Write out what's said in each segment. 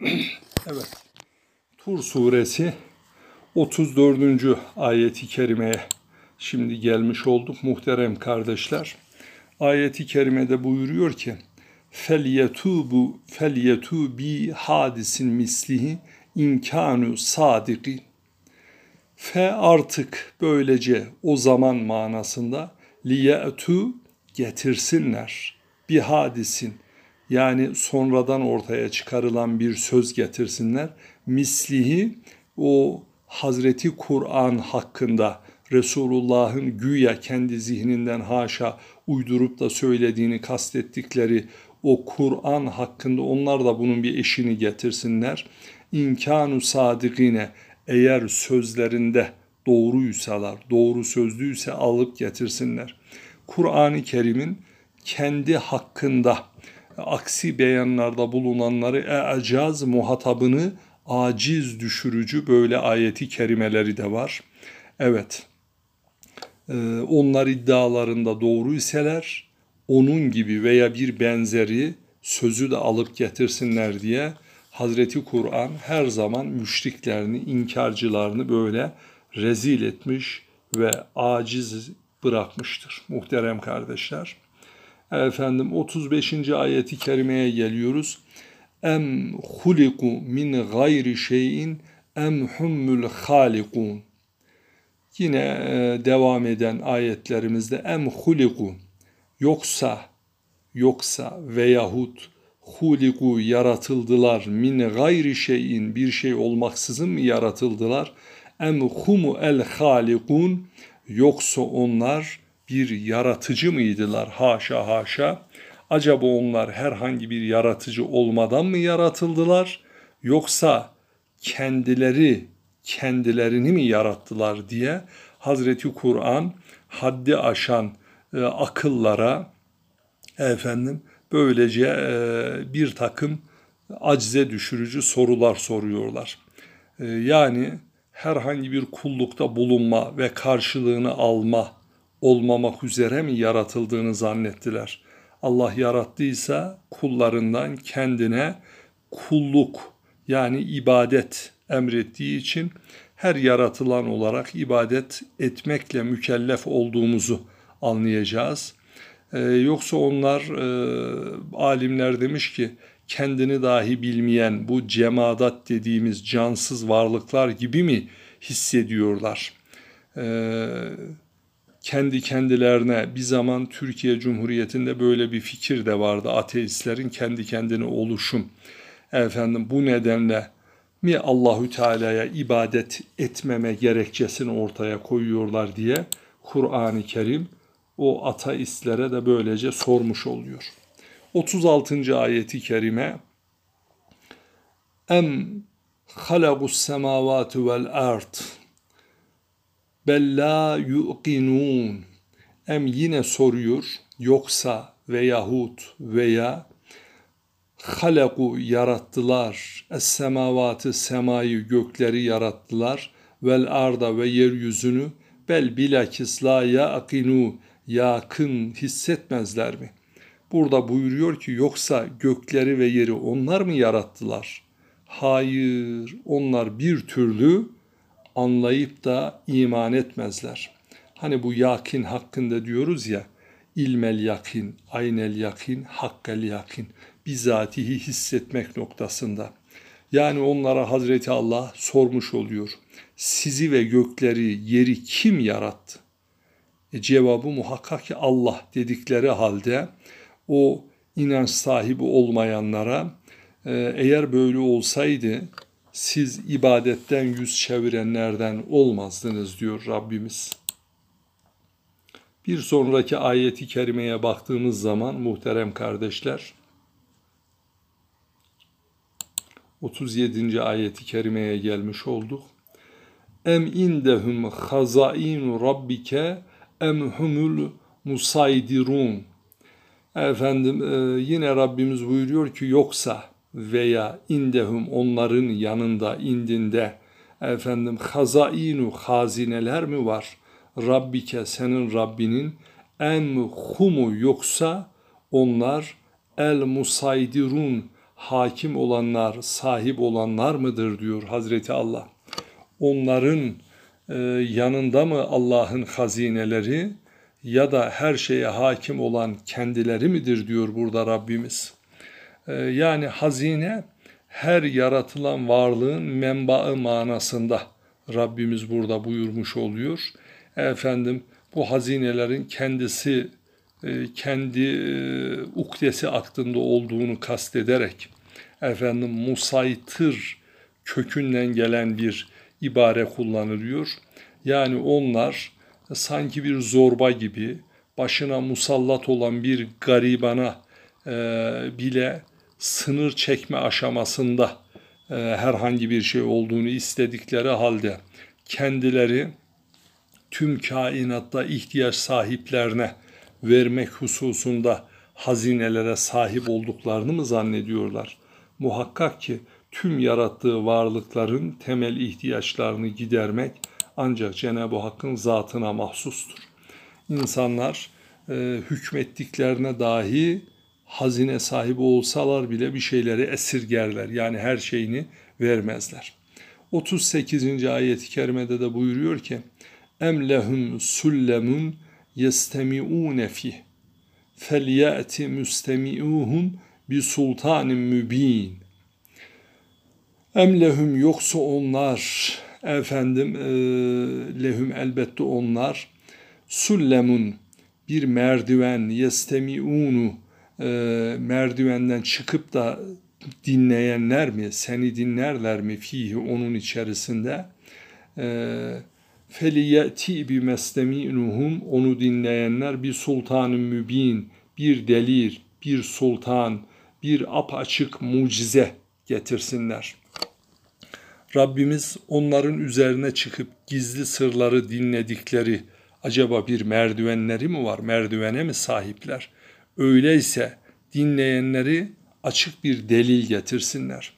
Evet. Tur suresi 34. ayeti kerimeye şimdi gelmiş olduk muhterem kardeşler. Ayeti kerimede buyuruyor ki felyetubu felyetubi hadisin mislihi inkanu sadiki fe artık böylece o zaman manasında liyetu getirsinler bir hadisin yani sonradan ortaya çıkarılan bir söz getirsinler. Mislihi o Hazreti Kur'an hakkında Resulullah'ın güya kendi zihninden haşa uydurup da söylediğini kastettikleri o Kur'an hakkında onlar da bunun bir eşini getirsinler. İmkanu sadıkine eğer sözlerinde doğruysalar, doğru sözlüyse alıp getirsinler. Kur'an-ı Kerim'in kendi hakkında aksi beyanlarda bulunanları e'acaz muhatabını aciz düşürücü böyle ayeti kerimeleri de var. Evet, ee, onlar iddialarında doğru iseler onun gibi veya bir benzeri sözü de alıp getirsinler diye Hazreti Kur'an her zaman müşriklerini, inkarcılarını böyle rezil etmiş ve aciz bırakmıştır muhterem kardeşler. Efendim 35. ayeti kerimeye geliyoruz. Em huliku min gayri şeyin em hummul halikun. Yine e, devam eden ayetlerimizde em huliku yoksa yoksa veyahut huliku yaratıldılar min gayri şeyin bir şey olmaksızın mı yaratıldılar? Em humu el halikun yoksa onlar bir yaratıcı mıydılar? Haşa haşa. Acaba onlar herhangi bir yaratıcı olmadan mı yaratıldılar? Yoksa kendileri kendilerini mi yarattılar diye Hazreti Kur'an haddi aşan e, akıllara efendim böylece e, bir takım acize düşürücü sorular soruyorlar. E, yani herhangi bir kullukta bulunma ve karşılığını alma olmamak üzere mi yaratıldığını zannettiler. Allah yarattıysa kullarından kendine kulluk yani ibadet emrettiği için her yaratılan olarak ibadet etmekle mükellef olduğumuzu anlayacağız. Ee, yoksa onlar e, alimler demiş ki kendini dahi bilmeyen bu cemadat dediğimiz cansız varlıklar gibi mi hissediyorlar? Ee, kendi kendilerine bir zaman Türkiye Cumhuriyeti'nde böyle bir fikir de vardı. Ateistlerin kendi kendine oluşum. Efendim bu nedenle mi Allahü Teala'ya ibadet etmeme gerekçesini ortaya koyuyorlar diye Kur'an-ı Kerim o ateistlere de böylece sormuş oluyor. 36. ayeti kerime Em halagus semavati vel ard bella yuqinun em yine soruyor yoksa veyahut veya halaku yarattılar es semavatı semayı gökleri yarattılar vel arda ve yeryüzünü bel bilakis la yaqinu yakın hissetmezler mi? Burada buyuruyor ki yoksa gökleri ve yeri onlar mı yarattılar? Hayır, onlar bir türlü anlayıp da iman etmezler. Hani bu yakin hakkında diyoruz ya, ilmel yakin, aynel yakin, hakkel yakin, bizatihi hissetmek noktasında. Yani onlara Hazreti Allah sormuş oluyor. Sizi ve gökleri, yeri kim yarattı? E cevabı muhakkak ki Allah dedikleri halde o inanç sahibi olmayanlara e, eğer böyle olsaydı siz ibadetten yüz çevirenlerden olmazdınız diyor Rabbimiz. Bir sonraki ayeti kerimeye baktığımız zaman muhterem kardeşler 37. ayeti kerimeye gelmiş olduk. Em indehum hazainu rabbike em humul musaydirun. Efendim e, yine Rabbimiz buyuruyor ki yoksa veya indehum onların yanında indinde efendim hazainu hazineler mi var? Rabbike senin Rabbinin em humu yoksa onlar el musaydirun hakim olanlar, sahip olanlar mıdır diyor Hazreti Allah. Onların e, yanında mı Allah'ın hazineleri ya da her şeye hakim olan kendileri midir diyor burada Rabbimiz. E, yani hazine her yaratılan varlığın menbaı manasında Rabbimiz burada buyurmuş oluyor. Efendim bu hazinelerin kendisi e, kendi e, ukdesi aklında olduğunu kastederek efendim musaytır kökünden gelen bir ibare kullanılıyor. Yani onlar sanki bir zorba gibi başına musallat olan bir garibana e, bile sınır çekme aşamasında e, herhangi bir şey olduğunu istedikleri halde kendileri tüm kainatta ihtiyaç sahiplerine vermek hususunda hazinelere sahip olduklarını mı zannediyorlar? Muhakkak ki tüm yarattığı varlıkların temel ihtiyaçlarını gidermek ancak Cenab-ı Hakk'ın zatına mahsustur. İnsanlar e, hükmettiklerine dahi hazine sahibi olsalar bile bir şeyleri esirgerler. Yani her şeyini vermezler. 38. ayet-i kerimede de buyuruyor ki Em lehum sullemun yestemi'une fih felyati müstemi'uhum bi sultanin mübin Em yoksa onlar efendim e, lehum elbette onlar sullemun bir merdiven yestemi'unu e, merdivenden çıkıp da dinleyenler mi, seni dinlerler mi fihi onun içerisinde? E, Feliyeti bi meslemi'nuhum onu dinleyenler bir sultanın mübin, bir delir, bir sultan, bir apaçık mucize getirsinler. Rabbimiz onların üzerine çıkıp gizli sırları dinledikleri acaba bir merdivenleri mi var? Merdivene mi sahipler? Öyleyse dinleyenleri açık bir delil getirsinler.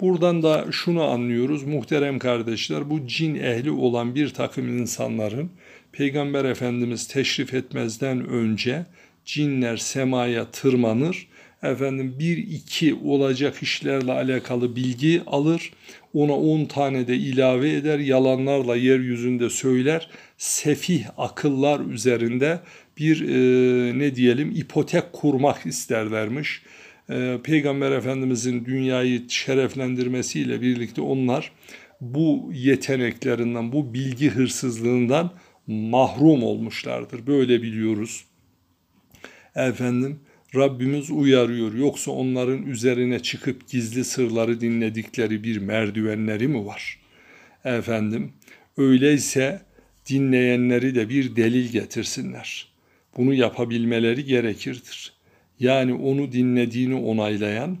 Buradan da şunu anlıyoruz. Muhterem kardeşler bu cin ehli olan bir takım insanların Peygamber Efendimiz teşrif etmezden önce cinler semaya tırmanır. Efendim bir iki olacak işlerle alakalı bilgi alır. Ona on tane de ilave eder yalanlarla yeryüzünde söyler. Sefih akıllar üzerinde bir e, ne diyelim ipotek kurmak isterlermiş. E, Peygamber Efendimizin dünyayı şereflendirmesiyle birlikte onlar bu yeteneklerinden, bu bilgi hırsızlığından mahrum olmuşlardır. Böyle biliyoruz. Efendim Rabbimiz uyarıyor. Yoksa onların üzerine çıkıp gizli sırları dinledikleri bir merdivenleri mi var? Efendim öyleyse dinleyenleri de bir delil getirsinler. Bunu yapabilmeleri gerekirdir. Yani onu dinlediğini onaylayan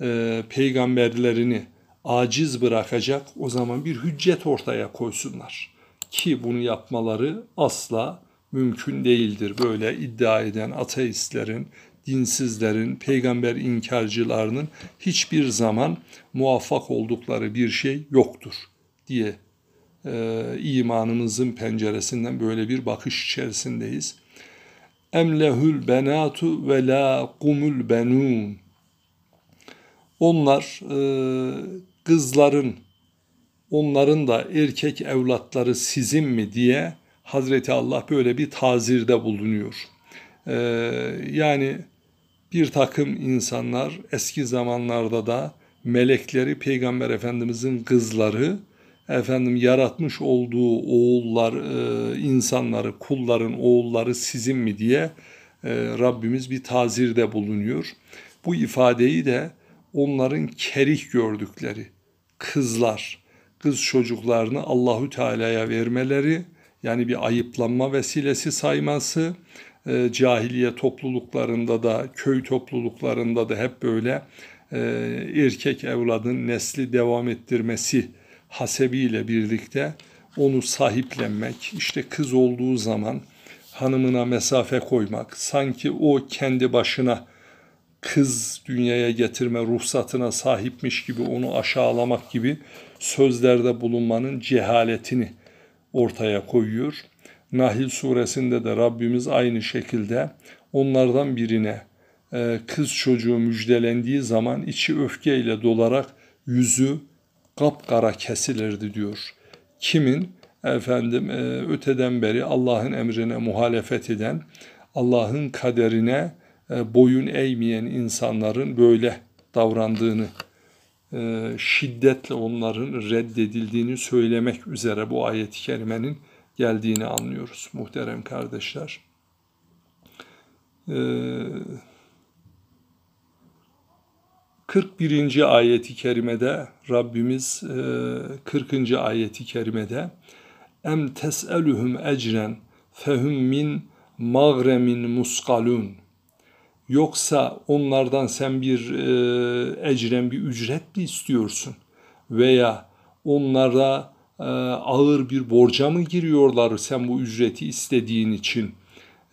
e, peygamberlerini aciz bırakacak o zaman bir hüccet ortaya koysunlar. Ki bunu yapmaları asla mümkün değildir. Böyle iddia eden ateistlerin, dinsizlerin, peygamber inkarcılarının hiçbir zaman muvaffak oldukları bir şey yoktur diye e, imanımızın penceresinden böyle bir bakış içerisindeyiz. Em lehul benatu ve la kumul benun. Onlar e, kızların onların da erkek evlatları sizin mi diye Hazreti Allah böyle bir tazirde bulunuyor. E, yani bir takım insanlar eski zamanlarda da melekleri Peygamber Efendimizin kızları efendim yaratmış olduğu oğullar e, insanları kulların oğulları sizin mi diye e, Rabbimiz bir tazirde bulunuyor. Bu ifadeyi de onların kerih gördükleri kızlar, kız çocuklarını Allahü Teala'ya vermeleri yani bir ayıplanma vesilesi sayması e, cahiliye topluluklarında da köy topluluklarında da hep böyle e, erkek evladın nesli devam ettirmesi hasebiyle birlikte onu sahiplenmek, işte kız olduğu zaman hanımına mesafe koymak, sanki o kendi başına kız dünyaya getirme ruhsatına sahipmiş gibi onu aşağılamak gibi sözlerde bulunmanın cehaletini ortaya koyuyor. Nahil suresinde de Rabbimiz aynı şekilde onlardan birine e, kız çocuğu müjdelendiği zaman içi öfkeyle dolarak yüzü kapkara kesilirdi diyor. Kimin? Efendim e, öteden beri Allah'ın emrine muhalefet eden, Allah'ın kaderine e, boyun eğmeyen insanların böyle davrandığını, e, şiddetle onların reddedildiğini söylemek üzere bu ayet-i kerimenin geldiğini anlıyoruz muhterem kardeşler. Ee, 41. ayeti kerimede Rabbimiz 40. E, ayeti kerimede em tes'eluhum ecren fehum min mağremin muskalun yoksa onlardan sen bir e, ecren bir ücret mi istiyorsun veya onlara e, ağır bir borca mı giriyorlar sen bu ücreti istediğin için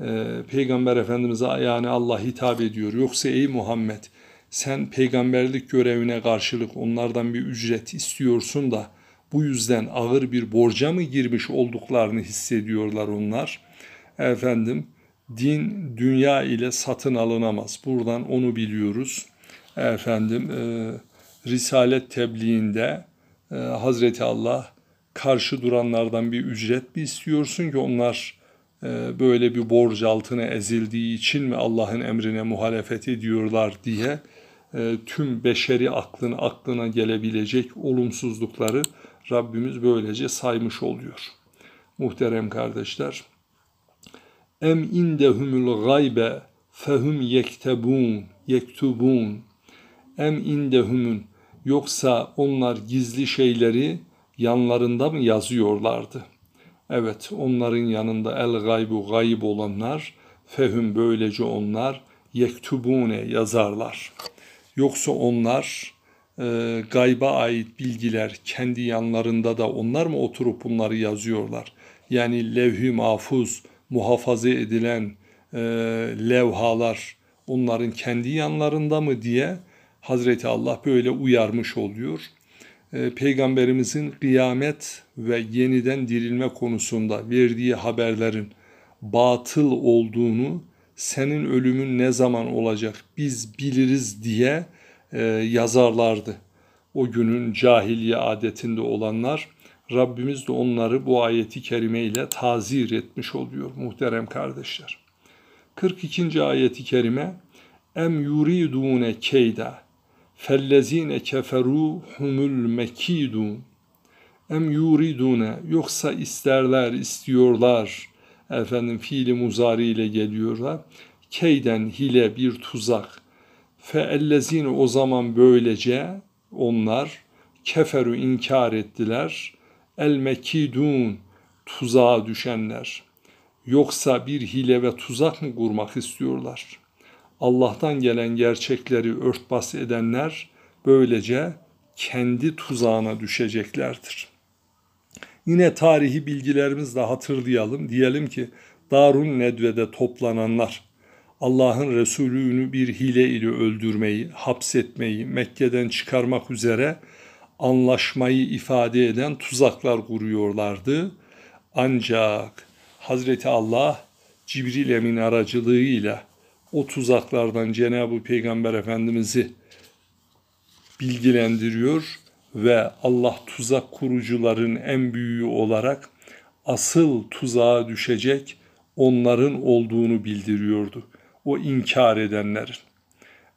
e, Peygamber Efendimiz'e yani Allah hitap ediyor yoksa ey Muhammed sen peygamberlik görevine karşılık onlardan bir ücret istiyorsun da bu yüzden ağır bir borca mı girmiş olduklarını hissediyorlar onlar. Efendim din dünya ile satın alınamaz. Buradan onu biliyoruz. Efendim e, Risalet tebliğinde e, Hazreti Allah karşı duranlardan bir ücret mi istiyorsun ki onlar e, böyle bir borç altına ezildiği için mi Allah'ın emrine muhalefet ediyorlar diye tüm beşeri aklın aklına gelebilecek olumsuzlukları Rabbimiz böylece saymış oluyor. Muhterem kardeşler, em indehumul gaybe fehum yektebun yektubun em indehumun yoksa onlar gizli şeyleri yanlarında mı yazıyorlardı? Evet onların yanında el gaybu gayb olanlar fehum böylece onlar yektubune yazarlar. Yoksa onlar e, gayba ait bilgiler kendi yanlarında da onlar mı oturup bunları yazıyorlar? Yani levh-i mahfuz, muhafaza edilen e, levhalar onların kendi yanlarında mı diye Hazreti Allah böyle uyarmış oluyor. E, Peygamberimizin kıyamet ve yeniden dirilme konusunda verdiği haberlerin batıl olduğunu senin ölümün ne zaman olacak biz biliriz diye e, yazarlardı. O günün cahiliye adetinde olanlar Rabbimiz de onları bu ayeti kerime ile tazir etmiş oluyor muhterem kardeşler. 42. ayeti kerime em yuridune keyda fellezine keferu humul mekidun em yuridune yoksa isterler istiyorlar efendim fiili muzari ile geliyorlar. Keyden hile bir tuzak. Fe ellezine o zaman böylece onlar keferu inkar ettiler. El mekidun tuzağa düşenler. Yoksa bir hile ve tuzak mı kurmak istiyorlar? Allah'tan gelen gerçekleri örtbas edenler böylece kendi tuzağına düşeceklerdir. Yine tarihi bilgilerimizle hatırlayalım. Diyelim ki Darun Nedve'de toplananlar Allah'ın Resulü'nü bir hile ile öldürmeyi, hapsetmeyi, Mekke'den çıkarmak üzere anlaşmayı ifade eden tuzaklar kuruyorlardı. Ancak Hazreti Allah Cibril Emin aracılığıyla o tuzaklardan Cenab-ı Peygamber Efendimiz'i bilgilendiriyor ve Allah tuzak kurucuların en büyüğü olarak asıl tuzağa düşecek onların olduğunu bildiriyordu. O inkar edenlerin.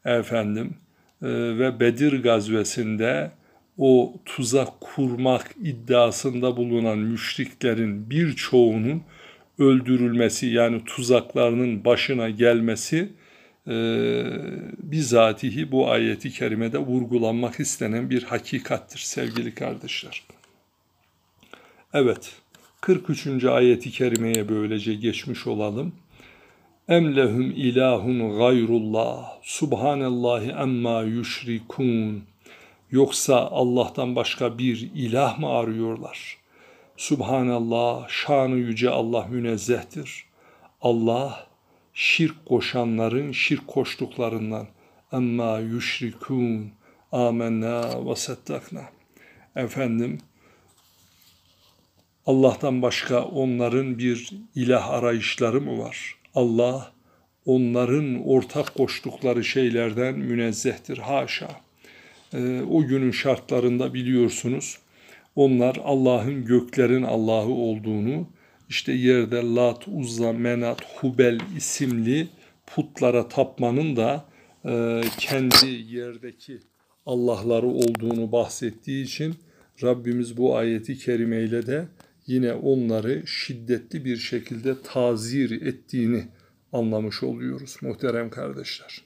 Efendim e, ve Bedir gazvesinde o tuzak kurmak iddiasında bulunan müşriklerin birçoğunun öldürülmesi yani tuzaklarının başına gelmesi e, bizatihi bu ayeti kerimede vurgulanmak istenen bir hakikattir sevgili kardeşler. Evet, 43. ayeti kerimeye böylece geçmiş olalım. Em lehum ilahun gayrullah, subhanallahi emma yüşrikun. Yoksa Allah'tan başka bir ilah mı arıyorlar? Subhanallah, şanı yüce Allah münezzehtir. Allah, şirk koşanların şirk koştuklarından emma yüşrikun amenna ve settakna. Efendim Allah'tan başka onların bir ilah arayışları mı var? Allah onların ortak koştukları şeylerden münezzehtir. Haşa. Ee, o günün şartlarında biliyorsunuz onlar Allah'ın göklerin Allah'ı olduğunu, işte yerde Lat, Uzza, Menat, Hubel isimli putlara tapmanın da e, kendi yerdeki Allah'ları olduğunu bahsettiği için Rabbimiz bu ayeti kerimeyle de yine onları şiddetli bir şekilde tazir ettiğini anlamış oluyoruz muhterem kardeşler.